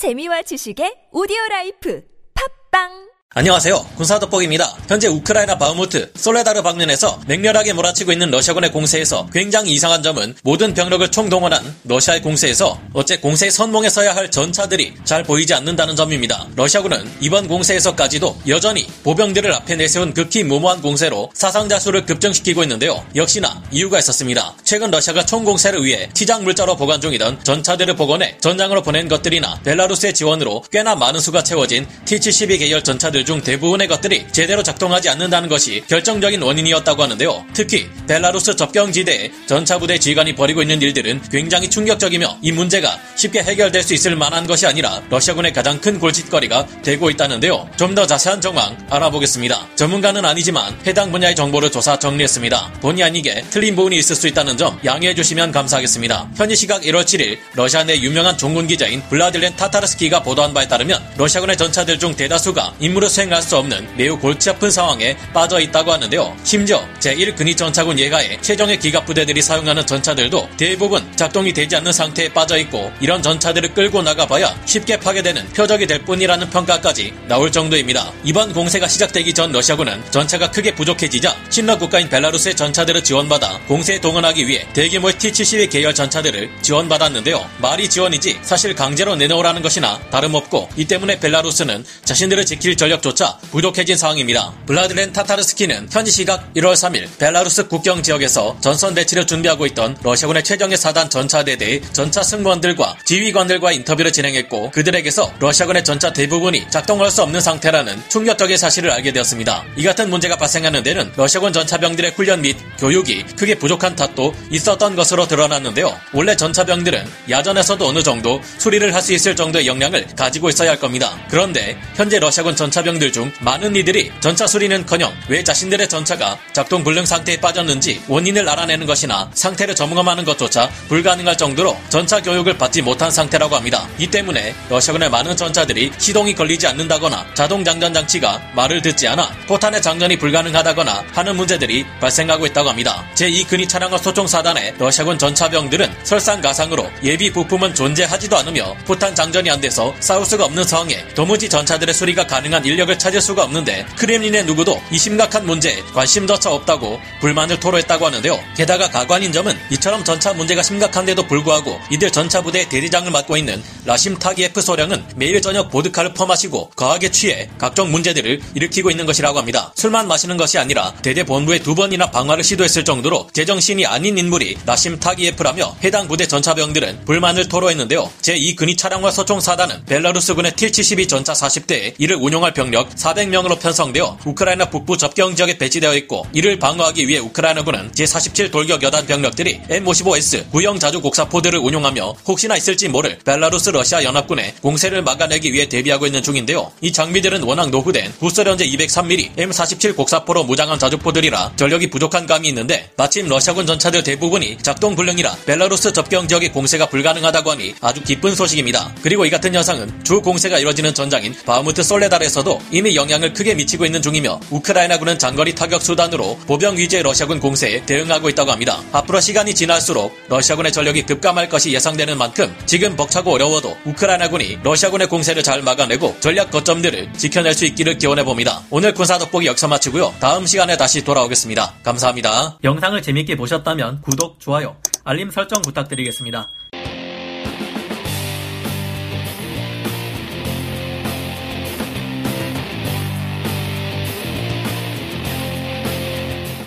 재미와 지식의 오디오 life. 팟빵 안녕하세요. 군사돋보기입니다. 현재 우크라이나 바흐무트, 솔레다르 방면에서 맹렬하게 몰아치고 있는 러시아군의 공세에서 굉장히 이상한 점은 모든 병력을 총동원한 러시아의 공세에서 어째 공세 선봉에 서야 할 전차들이 잘 보이지 않는다는 점입니다. 러시아군은 이번 공세에서까지도 여전히 보병들을 앞에 내세운 극히 무모한 공세로 사상자 수를 급증시키고 있는데요. 역시나 이유가 있었습니다. 최근 러시아가 총공세를 위해 치장 물자로 보관 중이던 전차들을 복원해 전장으로 보낸 것들이나 벨라루스의 지원으로 꽤나 많은 수가 채워진 T-72 계열 전차들 것들 중 대부분의 것들이 제대로 작동하지 않는다는 것이 결정적인 원인이었다고 하는데요. 특히 벨라루스 접경지대에 전차부대 지휘관이 벌이고 있는 일들은 굉장히 충격적이며 이 문제가 쉽게 해결될 수 있을 만한 것이 아니라 러시아군의 가장 큰 골칫거리가 되고 있다는데요. 좀 더 자세한 정황 알아보겠습니다. 전문가는 아니지만 해당 분야의 정보를 조사 정리했습니다. 본의 아니게 틀린 부분이 있을 수 있다는 점 양해해 주시면 감사하겠습니다. 현지 시각 1월 7일 러시아 내 유명한 종군 기자인 블라딜렌 타타르스키가 보도한 바에 따르면 러시아군의 전차들 중 대다수가 임무를 수행할 수 없는 매우 골치 아픈 상황에 빠져 있다고 하는데요. 심지어 제1근위전차군 예가의 최종의 기갑부대들이 사용하는 전차들도 대부분 작동이 되지 않는 상태에 빠져 있고 이런 전차들을 끌고 나가봐야 쉽게 파괴되는 표적이 될 뿐이라는 평가까지 나올 정도입니다. 이번 공세가 시작되기 전 러시아군은 전차가 크게 부족해지자 친러 국가인 벨라루스의 전차들을 지원받아 공세에 동원하기 위해 대규모의 T-72 계열 전차들을 지원받았는데요. 말이 지원이지 사실 강제로 내놓으라는 것이나 다름없고 이 때문에 벨라루스는 자신들을 지킬 전력 인력조차 부족해진 상황입니다. 블라드렌 타타르스키는 현지 시각 1월 3일 벨라루스 국경 지역에서 전선 배치를 준비하고 있던 러시아군의 최정예 사단 전차대대의 전차 승무원들과 지휘관들과 인터뷰를 진행했고 그들에게서 러시아군의 전차 대부분이 작동할 수 없는 상태라는 충격적인 사실을 알게 되었습니다. 이 같은 문제가 발생하는 데는 러시아군 전차병들의 훈련 및 교육이 크게 부족한 탓도 있었던 것으로 드러났는데요. 원래 전차병들은 야전에서도 어느 정도 수리를 할 수 있을 정도의 역량을 가지고 있어야 할 겁니다. 그런데 현재 러시아군 전차병 병들 중 많은 이들이 전차 수리는커녕 왜 자신들의 전차가 작동 불능 상태에 빠졌는지 원인을 알아내는 것이나 상태를 점검하는 것조차 불가능할 정도로 전차 교육을 받지 못한 상태라고 합니다. 이 때문에 러시아군의 많은 전차들이 시동이 걸리지 않는다거나 자동 장전 장치가 말을 듣지 않아 포탄의 장전이 불가능하다거나 하는 문제들이 발생하고 있다고 합니다. 제2근위 차량과 소총 사단의 러시아군 전차병들은 설상가상으로 예비 부품은 존재하지도 않으며 포탄 장전이 안 돼서 싸울 수가 없는 상황에 도무지 전차들의 수리가 가능한 인력 권력을 찾을 수가 없는데 크렘린의 누구도 이 심각한 문제에 관심조차 없다고 불만을 토로했다고 하는데요. 게다가 가관인 점은 이처럼 전차 문제가 심각한데도 불구하고 이들 전차 부대의 대대장을 맡고 있는 라심 타기에프 소령은 매일 저녁 보드카를 퍼마시고 거하게 취해 각종 문제들을 일으키고 있는 것이라고 합니다. 술만 마시는 것이 아니라 대대 본부에 두 번이나 방화를 시도했을 정도로 제정신이 아닌 인물이 라심 타기에프라며 해당 부대 전차병들은 불만을 토로했는데요. 제2근위 차량화 소총 사단은 벨라루스군의 T-72 전차 40대에 이를 운용할 병 병력 400명으로 편성되어 우크라이나 북부 접경 지역에 배치되어 있고 이를 방어하기 위해 우크라이나군은 제47 돌격 여단 병력들이 M55S 구형 자주 곡사포들을 운용하며 혹시나 있을지 모를 벨라루스 러시아 연합군의 공세를 막아내기 위해 대비하고 있는 중인데요. 이 장비들은 워낙 노후된 구소련제 203mm M47 곡사포로 무장한 자주포들이라 전력이 부족한 감이 있는데 마침 러시아군 전차들 대부분이 작동 불능이라 벨라루스 접경 지역의 공세가 불가능하다고 하니 아주 기쁜 소식입니다. 그리고 이 같은 현상은 주 공세가 이뤄지는 전장인 바흐무트 솔레달에서도 이미 영향을 크게 미치고 있는 중이며 우크라이나군은 장거리 타격 수단으로 보병 위주의 러시아군 공세에 대응하고 있다고 합니다. 앞으로 시간이 지날수록 러시아군의 전력이 급감할 것이 예상되는 만큼 지금 벅차고 어려워도 우크라이나군이 러시아군의 공세를 잘 막아내고 전략 거점들을 지켜낼 수 있기를 기원해 봅니다. 오늘 군사 돋보기 역사 마치고요. 다음 시간에 다시 돌아오겠습니다. 감사합니다. 영상을 재밌게 보셨다면 구독, 좋아요, 알림 설정 부탁드리겠습니다.